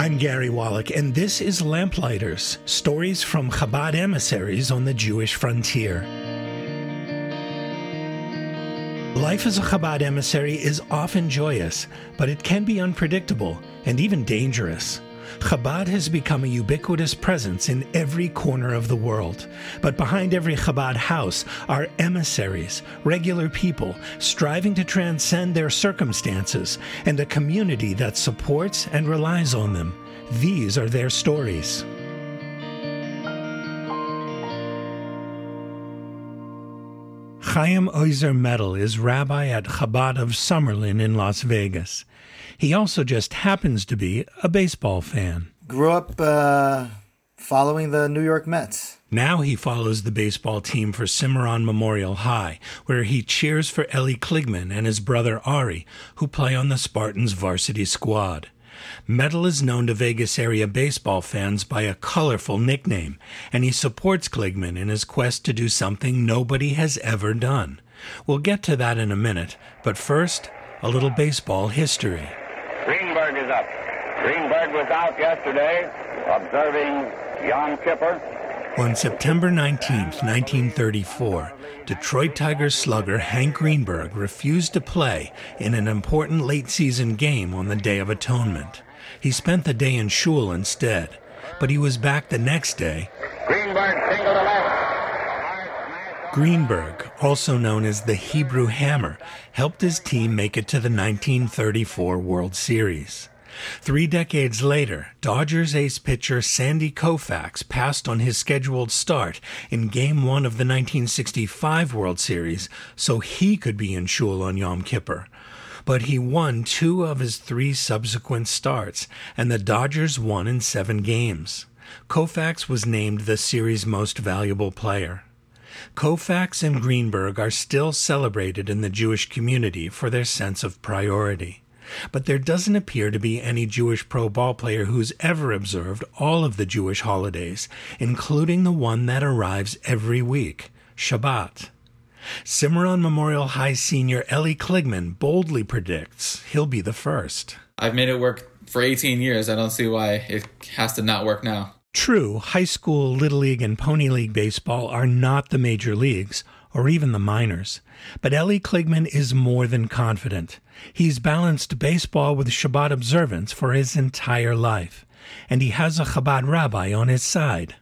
I'm Gary Wallach, and this is Lamplighters Stories from Chabad Emissaries on the Jewish Frontier. Life as a Chabad emissary is often joyous, but it can be unpredictable and even dangerous. Chabad has become a ubiquitous presence in every corner of the world. But behind every Chabad house are emissaries, regular people striving to transcend their circumstances, and a community that supports and relies on them. These are their stories. Chaim Oizer Metal is rabbi at Chabad of Summerlin in Las Vegas. He also just happens to be a baseball fan. Grew up uh, following the New York Mets. Now he follows the baseball team for Cimarron Memorial High, where he cheers for Eli Kligman and his brother Ari, who play on the Spartans varsity squad. Metal is known to Vegas area baseball fans by a colorful nickname, and he supports Kligman in his quest to do something nobody has ever done. We'll get to that in a minute, but first, a little baseball history. Is up. Greenberg was out yesterday observing Yom Kippur. On September 19, 1934, Detroit Tigers slugger Hank Greenberg refused to play in an important late season game on the Day of Atonement. He spent the day in shul instead, but he was back the next day. Greenberg single to left. Greenberg, also known as the Hebrew Hammer, helped his team make it to the 1934 World Series. Three decades later, Dodgers ace pitcher Sandy Koufax passed on his scheduled start in Game 1 of the 1965 World Series so he could be in Shul on Yom Kippur. But he won two of his three subsequent starts, and the Dodgers won in seven games. Koufax was named the series' most valuable player. Koufax and Greenberg are still celebrated in the Jewish community for their sense of priority. But there doesn't appear to be any Jewish pro ball player who's ever observed all of the Jewish holidays, including the one that arrives every week, Shabbat. Cimarron Memorial High senior Eli Kligman boldly predicts he'll be the first. I've made it work for 18 years. I don't see why it has to not work now. True, high school, Little League, and Pony League baseball are not the major leagues, or even the minors. But Eli Kligman is more than confident. He's balanced baseball with Shabbat observance for his entire life, and he has a Chabad rabbi on his side.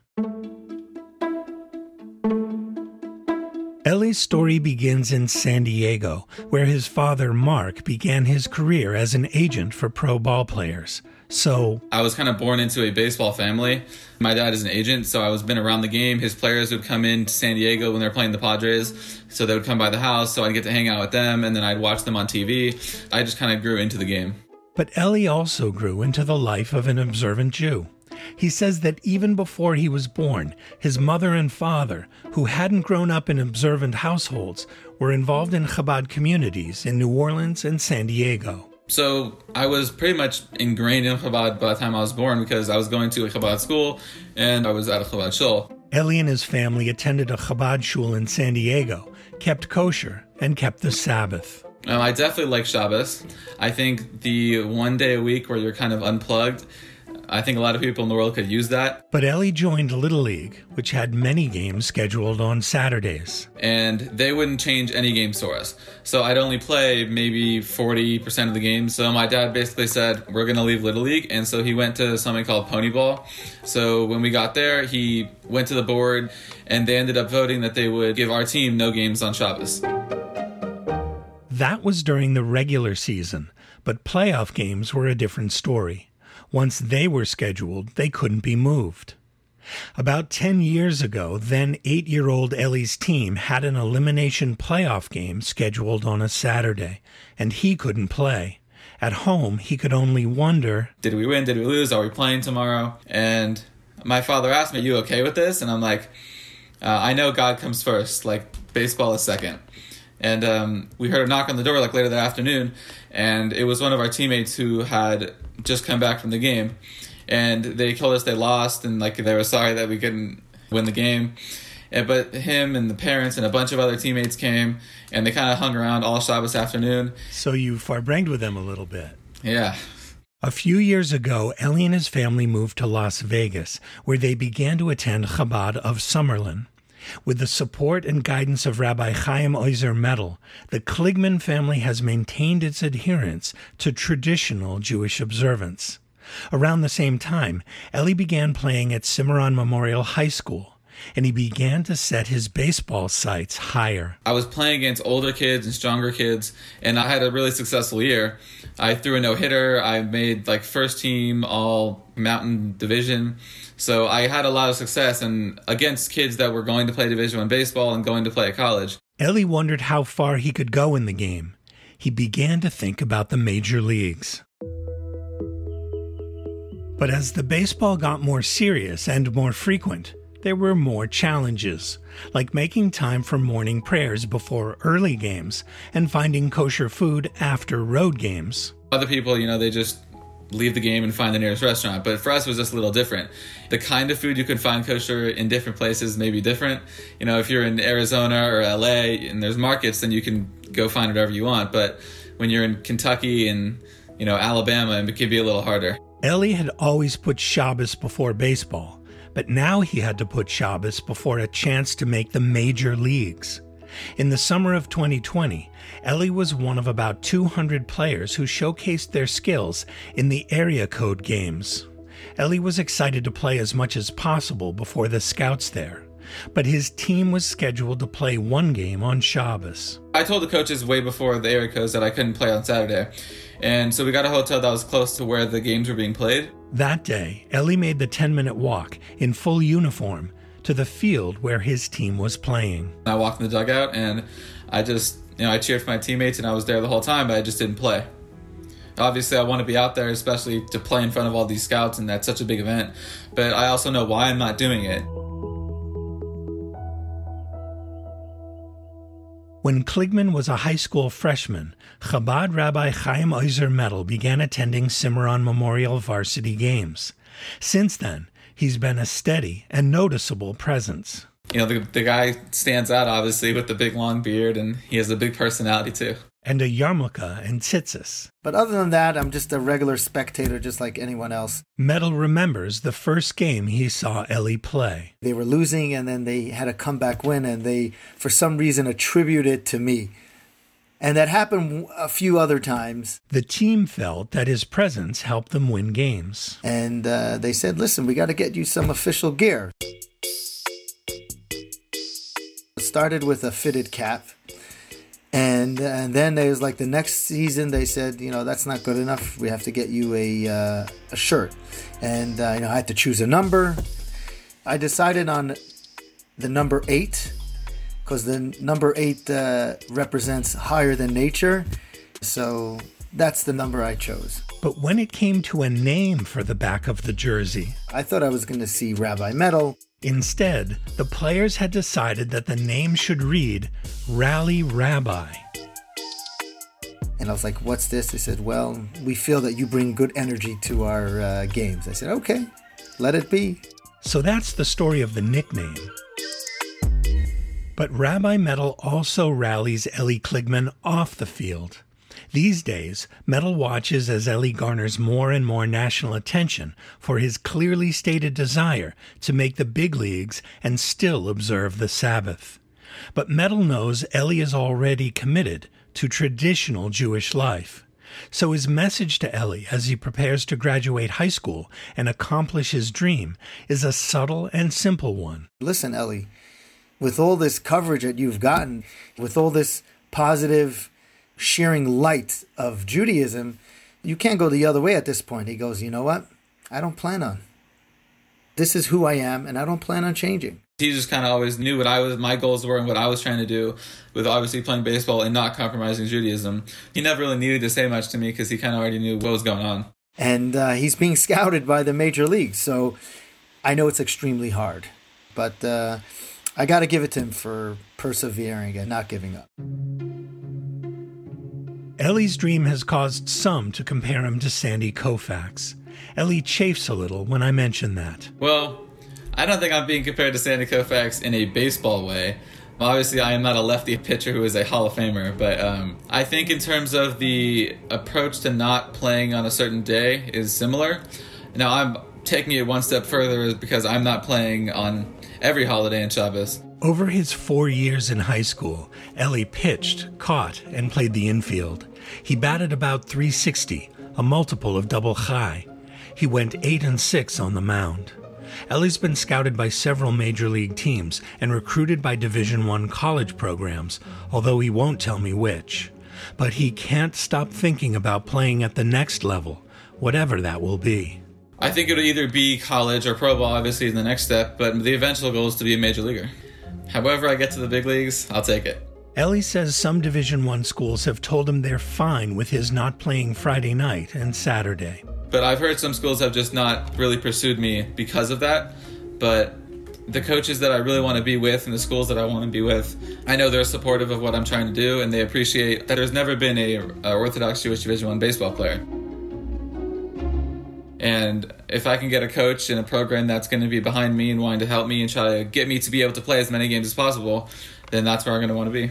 Eli's story begins in San Diego, where his father, Mark, began his career as an agent for pro ball players. So I was kind of born into a baseball family. My dad is an agent, so I was been around the game. His players would come in to San Diego when they're playing the Padres, so they would come by the house, so I'd get to hang out with them, and then I'd watch them on TV. I just kind of grew into the game. But Ellie also grew into the life of an observant Jew. He says that even before he was born, his mother and father, who hadn't grown up in observant households, were involved in Chabad communities in New Orleans and San Diego. So I was pretty much ingrained in Chabad by the time I was born because I was going to a Chabad school and I was at a Chabad shul. Eli and his family attended a Chabad shul in San Diego, kept kosher, and kept the Sabbath. Um, I definitely like Shabbos. I think the one day a week where you're kind of unplugged I think a lot of people in the world could use that. But Ellie joined Little League, which had many games scheduled on Saturdays. And they wouldn't change any games for us. So I'd only play maybe 40% of the games. So my dad basically said, We're going to leave Little League. And so he went to something called Pony Ball. So when we got there, he went to the board and they ended up voting that they would give our team no games on Shabbos. That was during the regular season, but playoff games were a different story. Once they were scheduled, they couldn't be moved. About 10 years ago, then eight year old Ellie's team had an elimination playoff game scheduled on a Saturday, and he couldn't play. At home, he could only wonder Did we win? Did we lose? Are we playing tomorrow? And my father asked me, You okay with this? And I'm like, uh, I know God comes first. Like, baseball is second. And um, we heard a knock on the door like later that afternoon, and it was one of our teammates who had just come back from the game, and they told us they lost and like they were sorry that we couldn't win the game. And, but him and the parents and a bunch of other teammates came, and they kind of hung around all Shabbos afternoon. So you farbranged with them a little bit. Yeah, A few years ago, Ellie and his family moved to Las Vegas, where they began to attend Chabad of Summerlin. With the support and guidance of Rabbi Chaim Ozer Metal, the Kligman family has maintained its adherence to traditional Jewish observance. Around the same time, Eli began playing at Cimarron Memorial High School, and he began to set his baseball sights higher. I was playing against older kids and stronger kids, and I had a really successful year. I threw a no hitter. I made like first team all mountain division. So I had a lot of success and against kids that were going to play division one baseball and going to play at college. Ellie wondered how far he could go in the game. He began to think about the major leagues. But as the baseball got more serious and more frequent, there were more challenges, like making time for morning prayers before early games and finding kosher food after road games. Other people, you know, they just leave the game and find the nearest restaurant. But for us, it was just a little different. The kind of food you can find kosher in different places may be different. You know, if you're in Arizona or LA and there's markets, then you can go find whatever you want. But when you're in Kentucky and, you know, Alabama, it can be a little harder. Ellie had always put Shabbos before baseball, but now he had to put Shabbos before a chance to make the major leagues. In the summer of 2020, Ellie was one of about 200 players who showcased their skills in the area code games. Ellie was excited to play as much as possible before the scouts there, but his team was scheduled to play one game on Shabbos. I told the coaches way before the area codes that I couldn't play on Saturday. And so we got a hotel that was close to where the games were being played. That day, Ellie made the 10 minute walk in full uniform to the field where his team was playing. I walked in the dugout and I just, you know, I cheered for my teammates and I was there the whole time, but I just didn't play. Obviously, I want to be out there, especially to play in front of all these scouts, and that's such a big event. But I also know why I'm not doing it. When Kligman was a high school freshman, Chabad Rabbi Chaim Ozer Metal began attending Cimarron Memorial varsity games. Since then, he's been a steady and noticeable presence. You know, the, the guy stands out obviously with the big long beard, and he has a big personality too. And a yarmulke and tzitzis. But other than that, I'm just a regular spectator, just like anyone else. Metal remembers the first game he saw Ellie play. They were losing, and then they had a comeback win, and they, for some reason, attribute it to me. And that happened a few other times. The team felt that his presence helped them win games. And uh, they said, listen, we got to get you some official gear. It started with a fitted cap. And, and then there was like the next season, they said, you know, that's not good enough. We have to get you a, uh, a shirt. And, uh, you know, I had to choose a number. I decided on the number eight because the number eight uh, represents higher than nature. So that's the number I chose. But when it came to a name for the back of the jersey, I thought I was going to see Rabbi Metal. Instead, the players had decided that the name should read Rally Rabbi. And I was like, what's this? They said, well, we feel that you bring good energy to our uh, games. I said, okay, let it be. So that's the story of the nickname. But Rabbi Metal also rallies Ellie Kligman off the field. These days, Metal watches as Ellie garners more and more national attention for his clearly stated desire to make the big leagues and still observe the Sabbath. But Metal knows Ellie is already committed to traditional Jewish life. So his message to Ellie as he prepares to graduate high school and accomplish his dream is a subtle and simple one. Listen, Ellie, with all this coverage that you've gotten, with all this positive sharing light of Judaism, you can't go the other way at this point. He goes, You know what? I don't plan on. This is who I am, and I don't plan on changing. He just kind of always knew what I was, my goals were, and what I was trying to do with obviously playing baseball and not compromising Judaism. He never really needed to say much to me because he kind of already knew what was going on. And uh, he's being scouted by the major leagues, so I know it's extremely hard. But uh, I got to give it to him for persevering and not giving up. Ellie's dream has caused some to compare him to Sandy Koufax. Ellie chafes a little when I mention that. Well, I don't think I'm being compared to Sandy Koufax in a baseball way, Obviously, I am not a lefty pitcher who is a Hall of Famer, but um, I think in terms of the approach to not playing on a certain day is similar. Now, I'm taking it one step further because I'm not playing on every holiday in Shabbos. Over his four years in high school, Ellie pitched, caught, and played the infield. He batted about 360, a multiple of double high. He went 8 and 6 on the mound. Ellie's been scouted by several major league teams and recruited by Division 1 college programs, although he won't tell me which. But he can't stop thinking about playing at the next level, whatever that will be. I think it'll either be college or pro ball, obviously, in the next step, but the eventual goal is to be a major leaguer. However I get to the big leagues, I'll take it. Ellie says some Division 1 schools have told him they're fine with his not playing Friday night and Saturday. But I've heard some schools have just not really pursued me because of that. But the coaches that I really want to be with and the schools that I want to be with, I know they're supportive of what I'm trying to do, and they appreciate that there's never been a, a Orthodox Jewish Division One baseball player. And if I can get a coach in a program that's going to be behind me and wanting to help me and try to get me to be able to play as many games as possible, then that's where I'm going to want to be.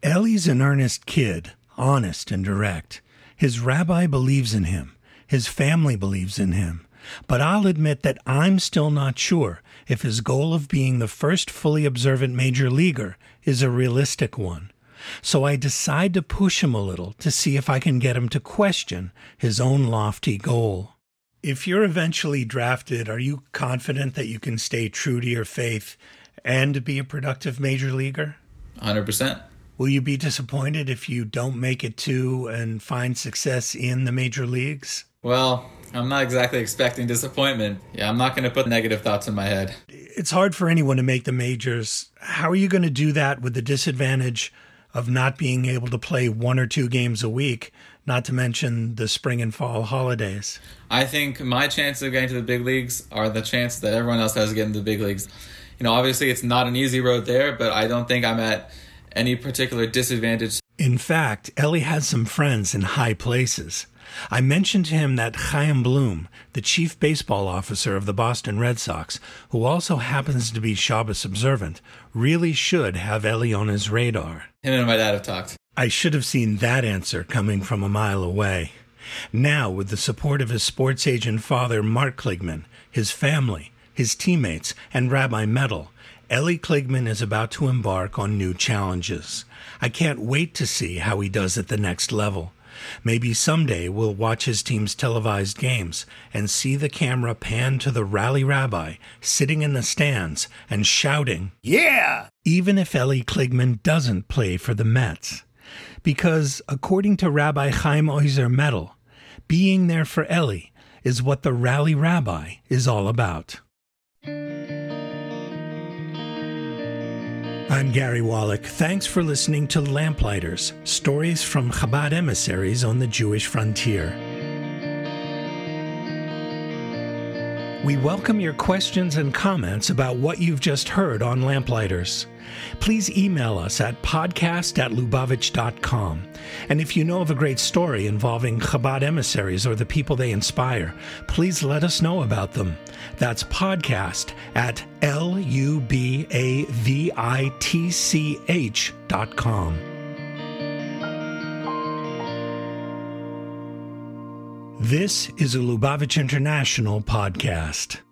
Ellie's an earnest kid, honest and direct. His rabbi believes in him. His family believes in him. But I'll admit that I'm still not sure if his goal of being the first fully observant major leaguer is a realistic one. So I decide to push him a little to see if I can get him to question his own lofty goal. If you're eventually drafted, are you confident that you can stay true to your faith and be a productive major leaguer? 100%. Will you be disappointed if you don't make it to and find success in the major leagues? Well, I'm not exactly expecting disappointment. Yeah, I'm not going to put negative thoughts in my head. It's hard for anyone to make the majors. How are you going to do that with the disadvantage of not being able to play one or two games a week, not to mention the spring and fall holidays? I think my chances of getting to the big leagues are the chances that everyone else has of getting to the big leagues. You know, obviously it's not an easy road there, but I don't think I'm at any particular disadvantage. In fact, Ellie has some friends in high places. I mentioned to him that Chaim Bloom, the chief baseball officer of the Boston Red Sox, who also happens to be Shabbos observant, really should have Ellie on his radar. Him and my dad have talked. I should have seen that answer coming from a mile away. Now, with the support of his sports agent father, Mark Kligman, his family, his teammates, and Rabbi Metal, Ellie Kligman is about to embark on new challenges. I can't wait to see how he does at the next level. Maybe someday we'll watch his team's televised games and see the camera pan to the rally rabbi sitting in the stands and shouting, Yeah! even if Ellie Kligman doesn't play for the Mets. Because, according to Rabbi Chaim Oizer Metal, being there for Ellie is what the rally rabbi is all about. I'm Gary Wallach. Thanks for listening to Lamplighters Stories from Chabad Emissaries on the Jewish Frontier. We welcome your questions and comments about what you've just heard on Lamplighters. Please email us at podcast at lubavitch.com. And if you know of a great story involving Chabad emissaries or the people they inspire, please let us know about them. That's podcast at L U B A V I T C H dot com. This is a Lubavitch International podcast.